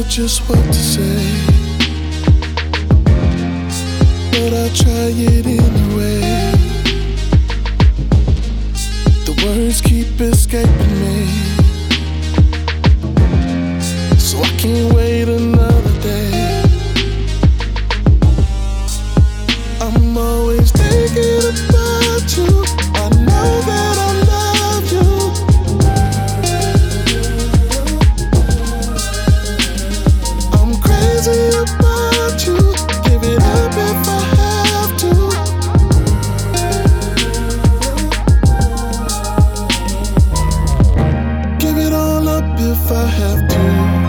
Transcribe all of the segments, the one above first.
know just what to say. But I try it anyway. The words keep escaping me. So I can't wait. if I have to.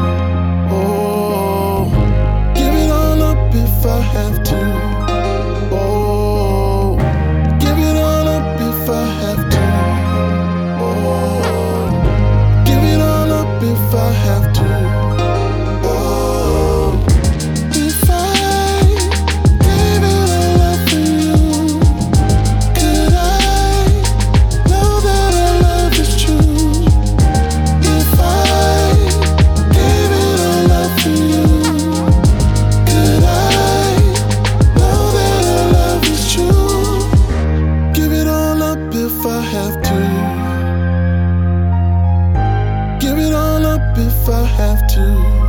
have to.